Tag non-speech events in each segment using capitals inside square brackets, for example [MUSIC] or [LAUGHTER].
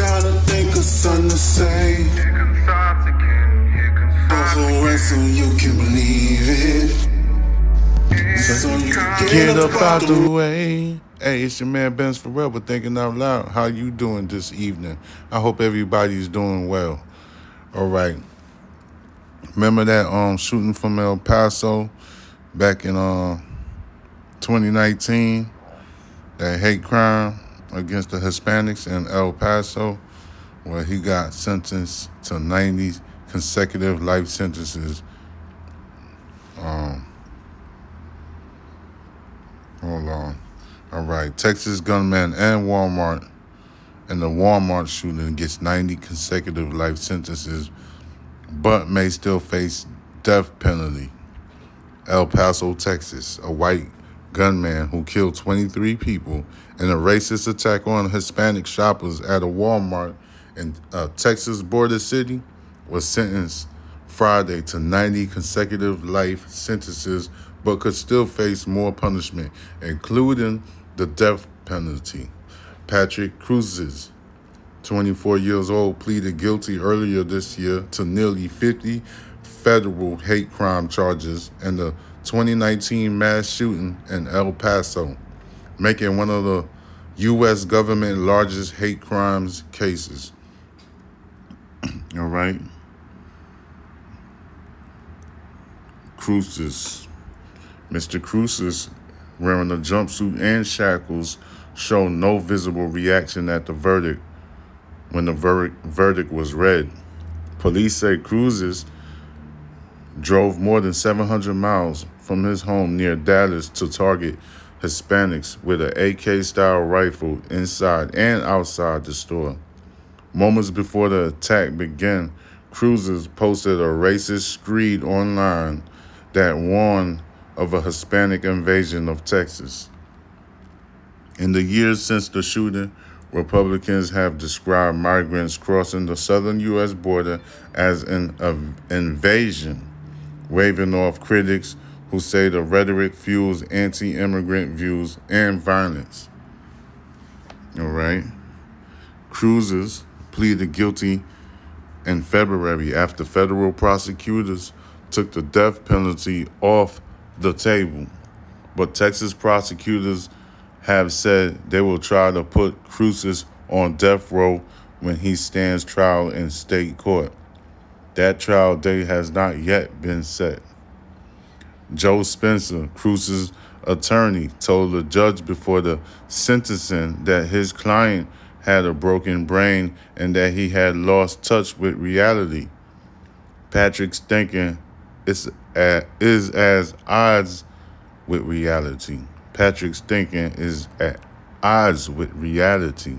trying to think of something to say. Here comes again. Here comes So again. when so you can believe it. So Get up out the way. Hey, it's your man Ben's Forever thinking out loud. How you doing this evening? I hope everybody's doing well. All right. Remember that um shooting from El Paso back in uh 2019? That hate crime against the Hispanics in El Paso, where he got sentenced to 90 consecutive life sentences. Um, hold on. All right, Texas gunman and Walmart and the Walmart shooting gets 90 consecutive life sentences, but may still face death penalty. El Paso, Texas, a white gunman who killed 23 people in a racist attack on Hispanic shoppers at a Walmart in uh, Texas border city was sentenced Friday to 90 consecutive life sentences, but could still face more punishment, including the death penalty. Patrick Crusius, 24 years old, pleaded guilty earlier this year to nearly 50 federal hate crime charges and the 2019 mass shooting in El Paso, making one of the U.S. government largest hate crimes cases. [CLEARS THROAT] All right. Crusius. Mr. Crusius, wearing a jumpsuit and shackles, showed no visible reaction at the verdict when the ver- verdict was read. Police say Crusius drove more than 700 miles from his home near Dallas to target Hispanics with an AK style rifle inside and outside the store. Moments before the attack began, Crusius posted a racist screed online that warned of a Hispanic invasion of Texas. In the years since the shooting, Republicans have described migrants crossing the southern U.S. border as an invasion, waving off critics who say the rhetoric fuels anti immigrant views and violence. All right. Crusius pleaded guilty in February after federal prosecutors took the death penalty off the table. But Texas prosecutors have said they will try to put Crusius on death row when he stands trial in state court. That trial date has not yet been set. Joe Spencer, Cruz's attorney, told the judge before the sentencing that his client had a broken brain and that he had lost touch with reality. Patrick's thinking is, at, is as odds with reality. Patrick's thinking is at odds with reality,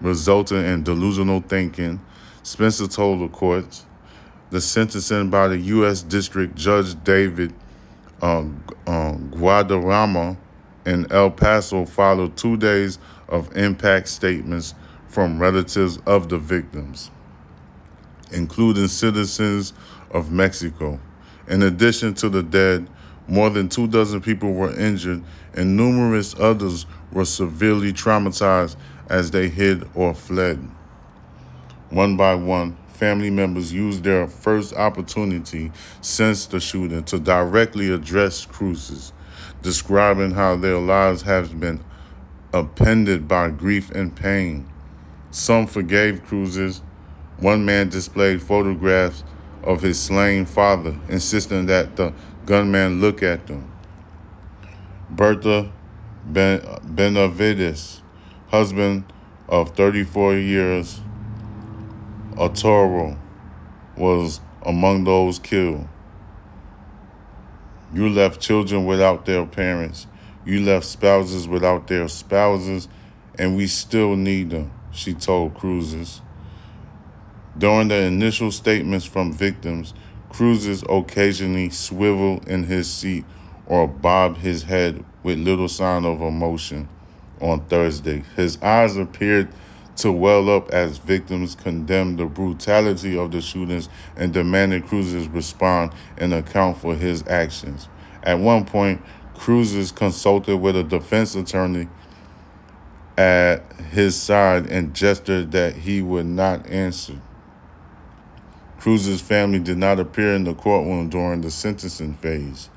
resulting in delusional thinking. Spencer told the courts the sentencing by the U.S. District Judge David um, um, Guaderrama in El Paso followed two days of impact statements from relatives of the victims, including citizens of Mexico. In addition to the dead, more than two dozen people were injured, and numerous others were severely traumatized as they hid or fled. One by one, family members used their first opportunity since the shooting to directly address Crusius, describing how their lives have been appended by grief and pain. Some forgave Crusius. One man displayed photographs of his slain father, insisting that the gunman look at them. Bertha ben- Benavides, husband of 34 years, Arturo, was among those killed. You left children without their parents. You left spouses without their spouses, and we still need them, she told Crusius. During the initial statements from victims, Crusius occasionally swiveled in his seat or bobbed his head with little sign of emotion on Thursday. His eyes appeared to well up as victims condemned the brutality of the shootings and demanded Crusius respond and account for his actions. At one point, Crusius consulted with a defense attorney at his side and gestured that he would not answer. Cruz's family did not appear in the courtroom during the sentencing phase.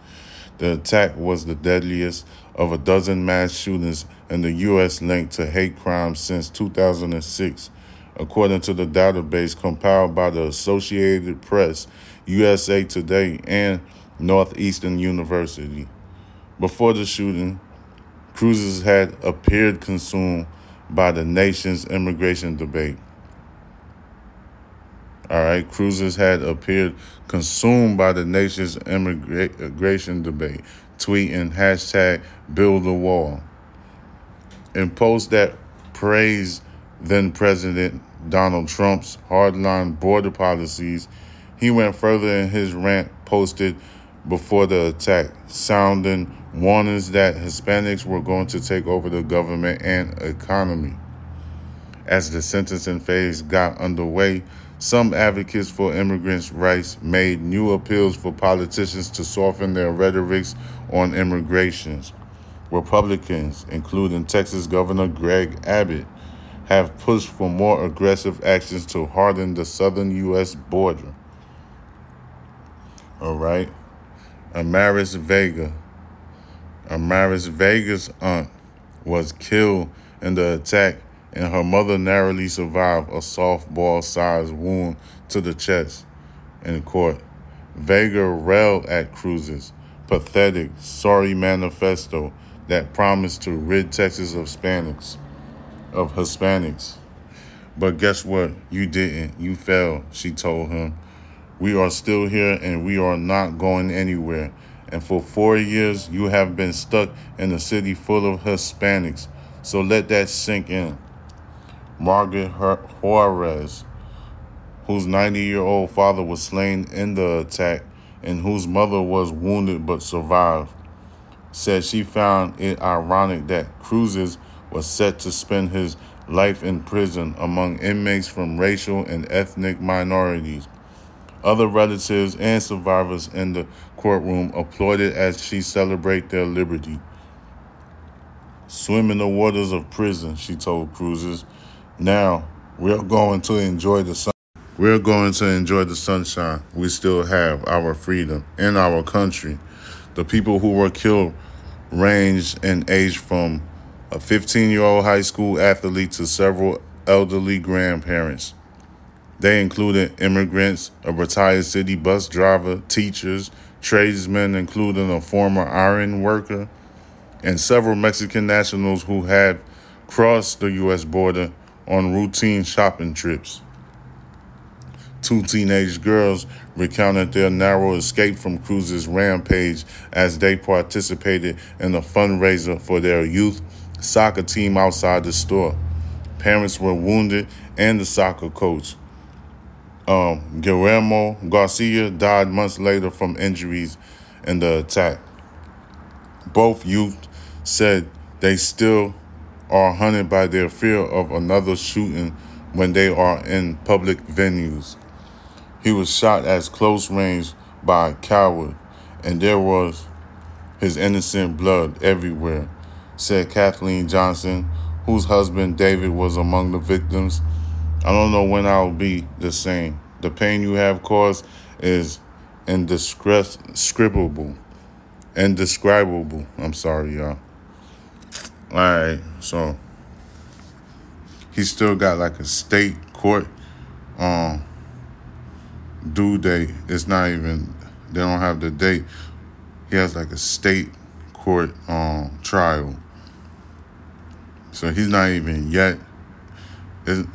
The attack was the deadliest of a dozen mass shootings in the U.S. linked to hate crimes since 2006, according to the database compiled by the Associated Press, USA Today, and Northeastern University. Before the shooting, Cruz's had appeared consumed by the nation's immigration debate. All right, Cruz's had appeared consumed by the nation's immigration debate, tweeting hashtag build the wall. In posts that praised then President Donald Trump's hardline border policies, he went further in his rant posted before the attack, sounding warnings that Hispanics were going to take over the government and economy. As the sentencing phase got underway, some advocates for immigrants' rights made new appeals for politicians to soften their rhetorics on immigration. Republicans, including Texas Governor Greg Abbott, have pushed for more aggressive actions to harden the southern U.S. border. All right. Amaris Vega. Amaris Vega's aunt was killed in the attack and her mother narrowly survived a softball sized wound to the chest in court. Vega railed at Cruz's pathetic, sorry manifesto that promised to rid Texas of Hispanics. Of Hispanics. But guess what? You didn't. You failed, she told him. We are still here and we are not going anywhere. And for four years, you have been stuck in a city full of Hispanics. So let that sink in. Margaret Juarez, whose 90 year old father was slain in the attack and whose mother was wounded but survived, said she found it ironic that Cruz's was set to spend his life in prison among inmates from racial and ethnic minorities. Other relatives and survivors in the courtroom applauded as she celebrated their liberty. Swim in the waters of prison, she told Cruz's. Now we're going to enjoy the sun. We're going to enjoy the sunshine. We still have our freedom in our country. The people who were killed ranged in age from a 15 year old high school athlete to several elderly grandparents. They included immigrants, a retired city bus driver, teachers, tradesmen, including a former iron worker, and several Mexican nationals who had crossed the U.S. border on routine shopping trips. Two teenage girls recounted their narrow escape from Cruz's rampage as they participated in a fundraiser for their youth soccer team outside the store. Parents were wounded and the soccer coach. Um, Guillermo Garcia died months later from injuries in the attack. Both youth said they still are hunted by their fear of another shooting when they are in public venues. He was shot at close range by a coward, and there was his innocent blood everywhere, said Kathleen Johnson, whose husband David was among the victims. I don't know when I'll be the same. The pain you have caused is indescribable. Indescribable. I'm sorry, y'all. All right, so he still got like a state court um due date. It's not even they don't have the date. He has like a state court um trial. So he's not even yet. It's,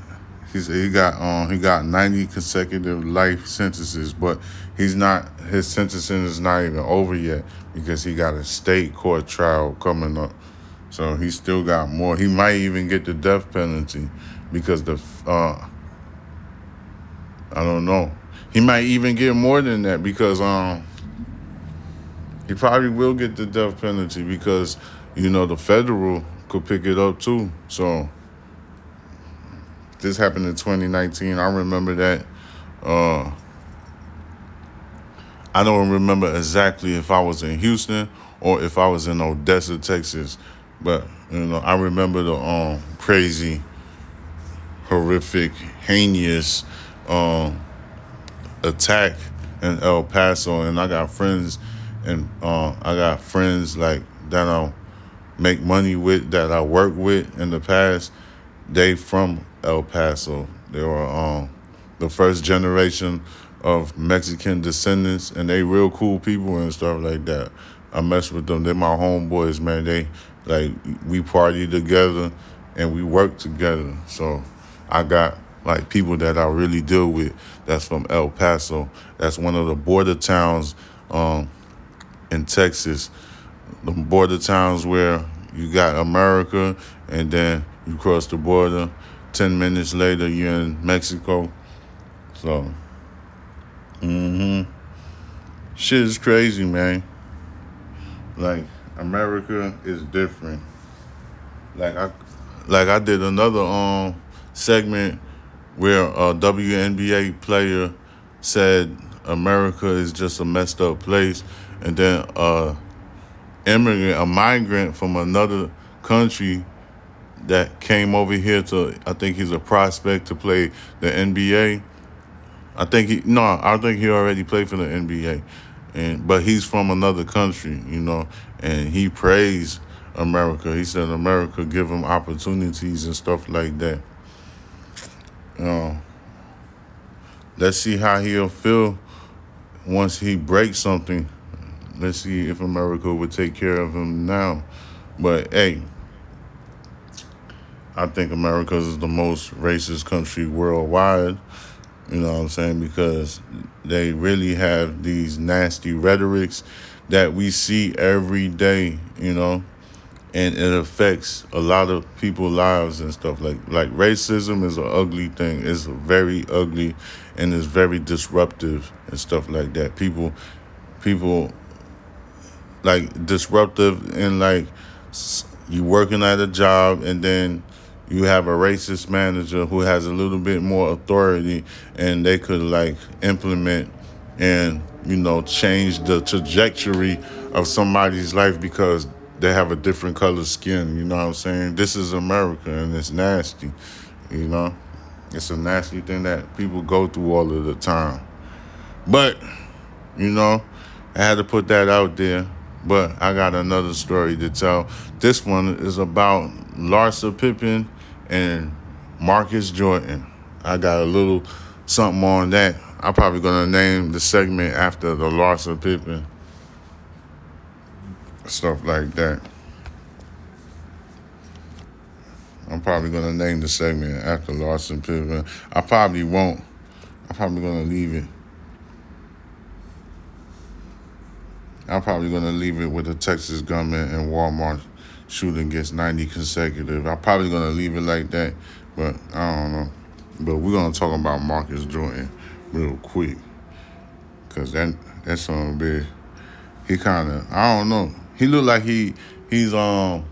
he's he got um he got 90 consecutive life sentences, but he's not his sentencing is not even over yet because he got a state court trial coming up. So he still got more. He might even get the death penalty because the uh, I don't know. He might even get more than that because um he probably will get the death penalty because you know the federal could pick it up too. So this happened in 2019. I remember that. Uh, I don't remember exactly if I was in Houston or if I was in Odessa, Texas. But you know, I remember the um crazy horrific, heinous um, attack in El Paso, and I got friends, and uh, I got friends like that I make money with, that I work with in the past. They from El Paso. They were um, the first generation of Mexican descendants, and they real cool people and stuff like that. I mess with them. They're my homeboys, man. They like we party together and we work together. So I got like people that I really deal with. That's from El Paso. That's one of the border towns um, in Texas. The border towns where you got America, and then you cross the border. Ten minutes later, you're in Mexico. So, mm-hmm. Shit is crazy, man. Like America is different. Like I, like I did another um segment where a WNBA player said America is just a messed up place, and then a immigrant, a migrant from another country that came over here to, I think he's a prospect to play the NBA. I think he no, I think he already played for the NBA, and but he's from another country, you know, and he praised America. He said America give him opportunities and stuff like that. Uh, let's see how he'll feel once he breaks something. Let's see if America would take care of him now. But hey, I think America is the most racist country worldwide. You know what I'm saying? Because they really have these nasty rhetorics that we see every day, you know, and it affects a lot of people's lives and stuff. Like like racism is an ugly thing. It's very ugly and it's very disruptive and stuff like that. People people like disruptive and like you working at a job and then you have a racist manager who has a little bit more authority and they could like implement and you know change the trajectory of somebody's life because they have a different color skin you know what i'm saying this is america and it's nasty you know it's a nasty thing that people go through all of the time but you know i had to put that out there but i got another story to tell this one is about larsa pippen and Marcus Jordan. I got a little something on that. I'm probably gonna name the segment after the Larsa Pippen. Stuff like that. I'm probably gonna name the segment after Larsa Pippen. I probably won't. I'm probably gonna leave it. I'm probably gonna leave it with the Texas gunman and Walmart shooting gets 90 consecutive. I'm probably gonna leave it like that, but I don't know. But we're gonna talk about Marcus Jordan real quick, cause that that's something big. He kind of I don't know. He look like he he's um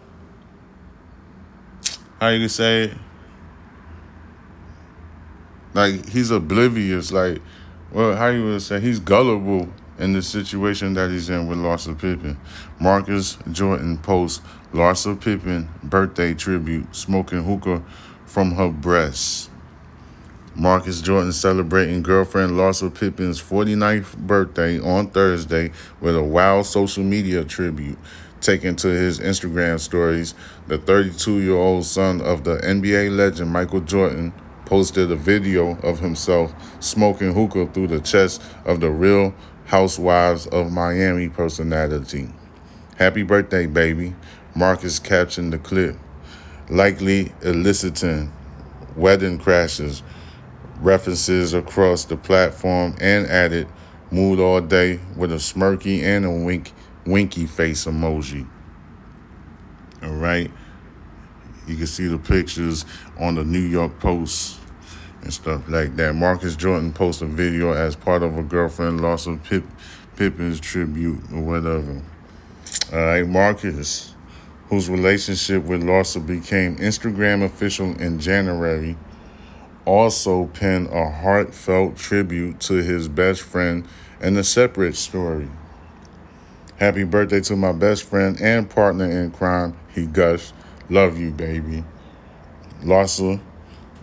how you can say it? Like he's oblivious. Like well, how you would say he's gullible in the situation that he's in with Larsa Pippen. Marcus Jordan posts Larsa Pippen birthday tribute, smoking hookah from her breasts. Marcus Jordan celebrating girlfriend Larsa Pippen's 49th birthday on Thursday with a wild social media tribute taken to his Instagram stories. The 32 year old son of the NBA legend Michael Jordan posted a video of himself smoking hookah through the chest of the real Housewives of Miami personality. Happy birthday, baby. Marcus captioned the clip, likely eliciting Wedding Crashers, references across the platform, and added mood all day with a smirky and a wink, winky face emoji. All right. You can see the pictures on the New York Post and stuff like that. Marcus Jordan posted a video as part of a girlfriend loss of Pip, Pippen's tribute or whatever. All right, Marcus whose relationship with Larsa became Instagram official in January, also penned a heartfelt tribute to his best friend in a separate story. Happy birthday to my best friend and partner in crime, he gushed. Love you, baby. Larsa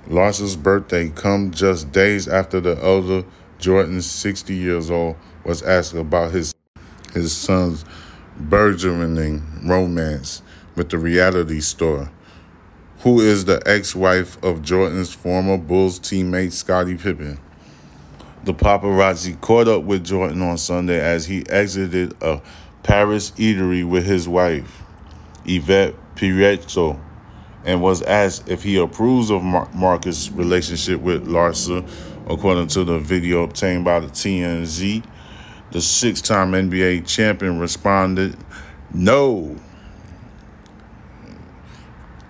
Larson's birthday come just days after the elder Jordan, 60 years old, was asked about his his son's burgeoning romance with the reality star, who is the ex-wife of Jordan's former Bulls teammate Scottie Pippen. The paparazzi caught up with Jordan on Sunday as he exited a Paris eatery with his wife, Yvette Prieto, and was asked if he approves of Mar- Marcus' relationship with Larsa, according to the video obtained by the TMZ. The six time NBA champion responded, No.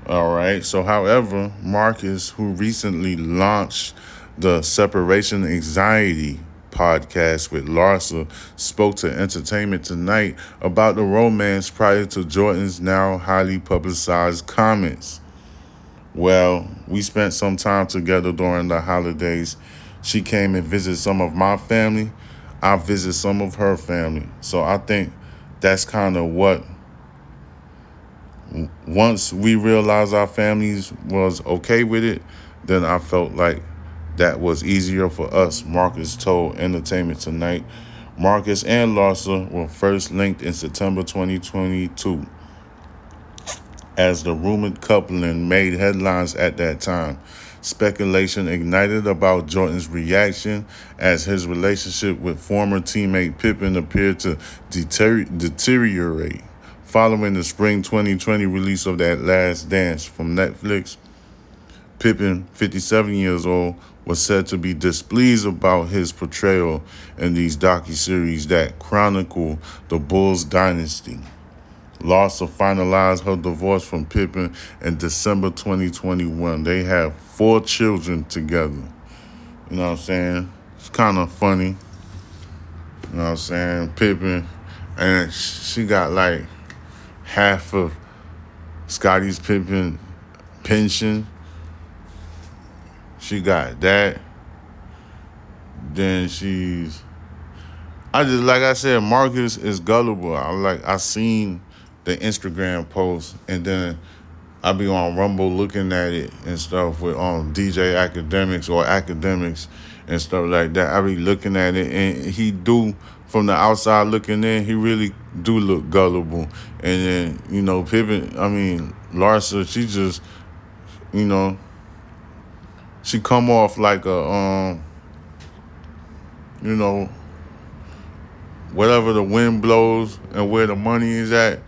All right. So, however, Marcus, who recently launched the Separation Anxiety podcast with Larsa, spoke to Entertainment Tonight about the romance prior to Jordan's now highly publicized comments. Well, we spent some time together during the holidays. She came and visited some of my family. I visit some of her family. So I think that's kind of what once we realized our families was okay with it, then I felt like that was easier for us. Marcus told Entertainment Tonight. Marcus and Larsa were first linked in September 2022 as the rumored coupling made headlines at that time. Speculation ignited about Jordan's reaction as his relationship with former teammate Pippen appeared to deteriorate following the spring 2020 release of that Last Dance from Netflix. Pippen, 57 years old, was said to be displeased about his portrayal in these docu-series that chronicle the Bulls dynasty. Larsa finalized her divorce from Pippen in December 2021. They have four children together. You know what I'm saying? It's kind of funny. You know what I'm saying? Pippen, and she got like half of Scottie's Pippen pension. She got that. Then she's I just like I said, Marcus is gullible. I like I seen the Instagram post, and then I be on Rumble looking at it and stuff with um, DJ Akademiks or Akademiks and stuff like that. I be looking at it, and he do from the outside looking in, he really do look gullible. And then you know Pippen, I mean Larsa, she just you know she come off like a um you know whatever the wind blows and where the money is at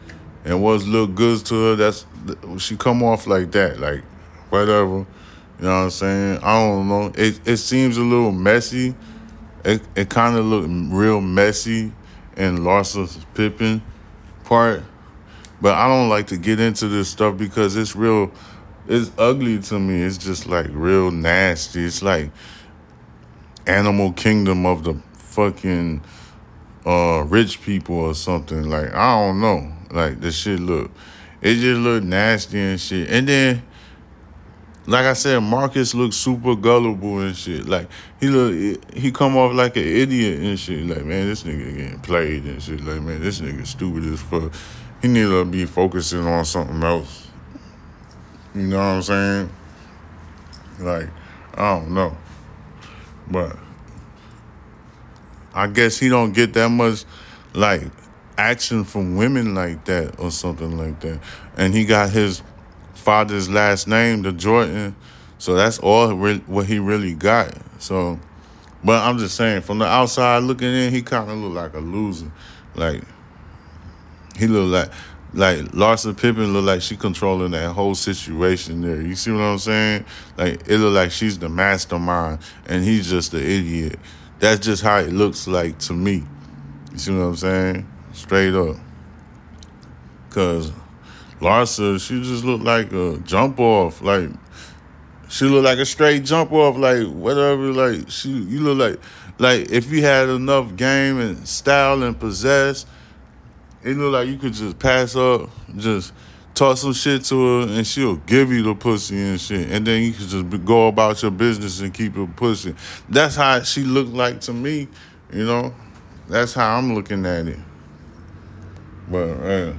and what's look good to her, that's she come off like that, like whatever. You know what I'm saying? I don't know. It it seems a little messy. It it kind of looked real messy in Larsa's Pippen part, but I don't like to get into this stuff because it's real. It's ugly to me. It's just like real nasty. It's like Animal Kingdom of the fucking uh, rich people or something. Like I don't know. Like the shit look, it just looked nasty and shit. And then, like I said, Marcus looks super gullible and shit. Like he look, he come off like an idiot and shit. Like man, this nigga getting played and shit. Like man, this nigga stupid as fuck. He need to be focusing on something else. You know what I'm saying? Like I don't know, but I guess he don't get that much like action from women like that or something like that. And he got his father's last name, the Jordan. So that's all re- what he really got. So, but I'm just saying, from the outside looking in, he kind of looked like a loser. Like he looked like like Larsa Pippen looked like she controlling that whole situation there. You see what I'm saying? Like it looked like she's the mastermind and he's just the idiot. That's just how it looks like to me. You see what I'm saying? straight up. Cause Larsa, she just looked like a jump off, like she looked like a straight jump off, like whatever. Like she, you look like, like if you had enough game and style and possess, it look like you could just pass up, just toss some shit to her, and she'll give you the pussy and shit, and then you can just go about your business and keep it pussy. That's how she looked like to me, you know. That's how I'm looking at it. But uh,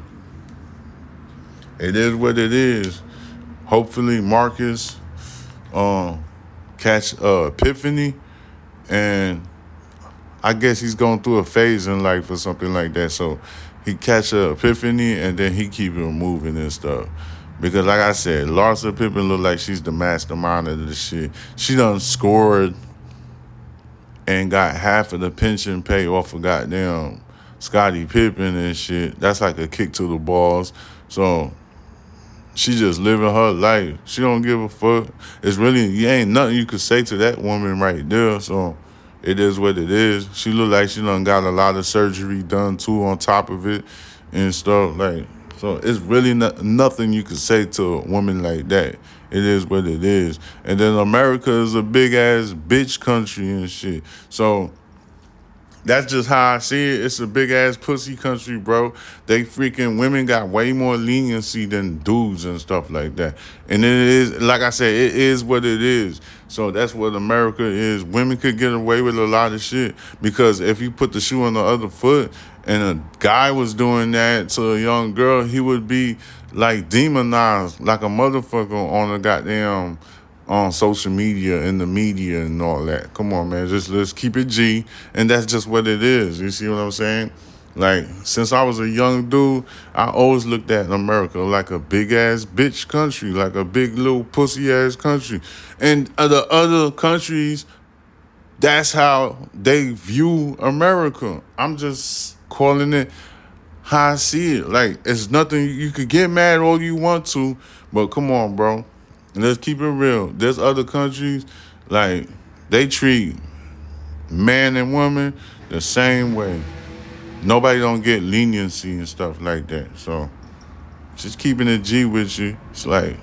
it is what it is. Hopefully, Marcus um catch uh epiphany and I guess he's going through a phase in life or something like that. So he catch a epiphany and then he keep it moving and stuff. Because like I said, Larsa Pippen look like she's the mastermind of this shit. She done scored and got half of the pension pay off of goddamn Scottie Pippen and shit. That's like a kick to the balls. So she just living her life. She don't give a fuck. It's really you ain't nothing you could say to that woman right there. So it is what it is. She look like she done got a lot of surgery done too on top of it and stuff. Like so it's really not, nothing you could say to a woman like that. It is what it is. And then America is a big ass bitch country and shit. So that's just how I see it. It's a big ass pussy country, bro. They freaking women got way more leniency than dudes and stuff like that. And it is, like I said, it is what it is. So that's what America is. Women could get away with a lot of shit because if you put the shoe on the other foot and a guy was doing that to a young girl, he would be like demonized like a motherfucker on a goddamn on social media and the media and all that. Come on, man. Just let's keep it G. And that's just what it is. You see what I'm saying? Like, since I was a young dude, I always looked at America like a big ass bitch country, like a big little pussy ass country. And the other countries, that's how they view America. I'm just calling it how I see it. Like, it's nothing, you could get mad all you want to, but come on, bro. Let's keep it real. There's other countries, like, they treat man and woman the same way. Nobody don't get leniency and stuff like that. So, just keeping it G with you, it's like,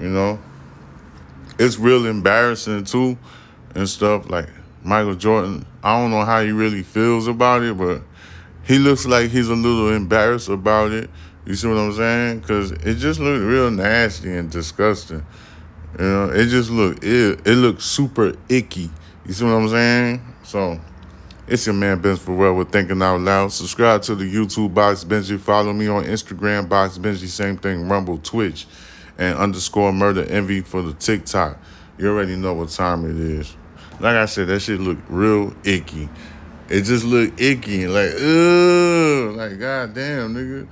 you know, it's real embarrassing too and stuff. Like, Michael Jordan, I don't know how he really feels about it, but he looks like he's a little embarrassed about it. You see what I'm saying? Because it just looked real nasty and disgusting. You know, it just looked it, it looked super icky. You see what I'm saying? So it's your man Ben Farrell with Thinking Out Loud. Subscribe to the YouTube Box Benji. Follow me on Instagram Box Benji. Same thing, Rumble, Twitch, and underscore Murder Envy for the TikTok. You already know what time it is. Like I said, that shit looked real icky. It just looked icky, like ugh, like goddamn, nigga.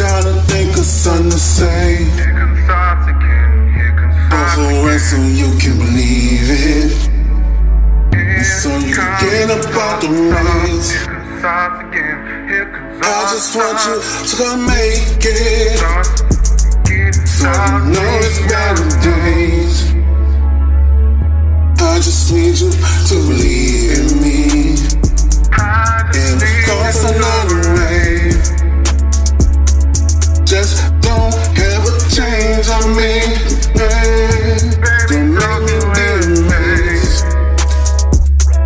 Trying to think of something to say. Here comes thoughts again. Here comes thoughts Also, again. so you can believe it. So you get up out the race. Here comes thoughts again. Here comes I just want you to make it. So you know it's better days. I just need you to believe in me. And of course, you to another way. On me. Me.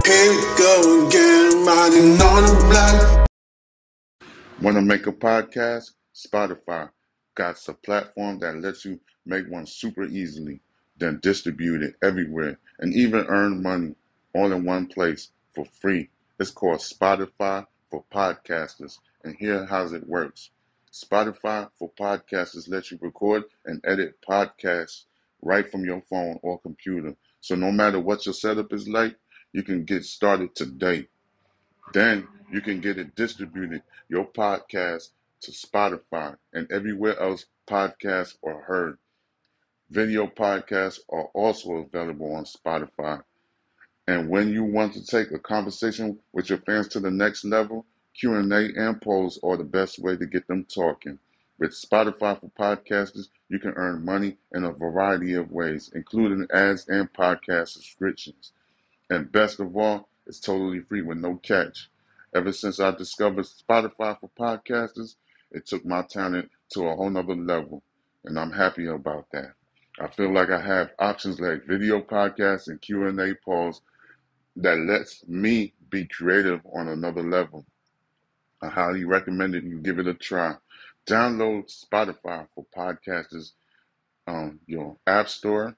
Here we go again, riding on the. Want to make a podcast? Spotify got a platform that lets you make one super easily, then distribute it everywhere, and even earn money all in one place for free. It's called Spotify for Podcasters, and here how it works. Spotify for Podcasters lets you record and edit podcasts right from your phone or computer. So no matter what your setup is like, you can get started today. Then you can get it distributed, your podcast, to Spotify and everywhere else podcasts are heard. Video podcasts are also available on Spotify. And when you want to take a conversation with your fans to the next level, Q&A and polls are the best way to get them talking. With Spotify for podcasters, you can earn money in a variety of ways, including ads and podcast subscriptions. And best of all, it's totally free with no catch. Ever since I discovered Spotify for podcasters, it took my talent to a whole nother level, and I'm happy about that. I feel like I have options like video podcasts and Q&A polls that lets me be creative on another level. I highly recommend it. You give it a try. Download Spotify for podcasters on your app store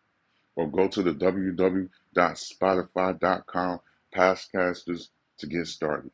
or go to the www.spotify.com podcasters to get started.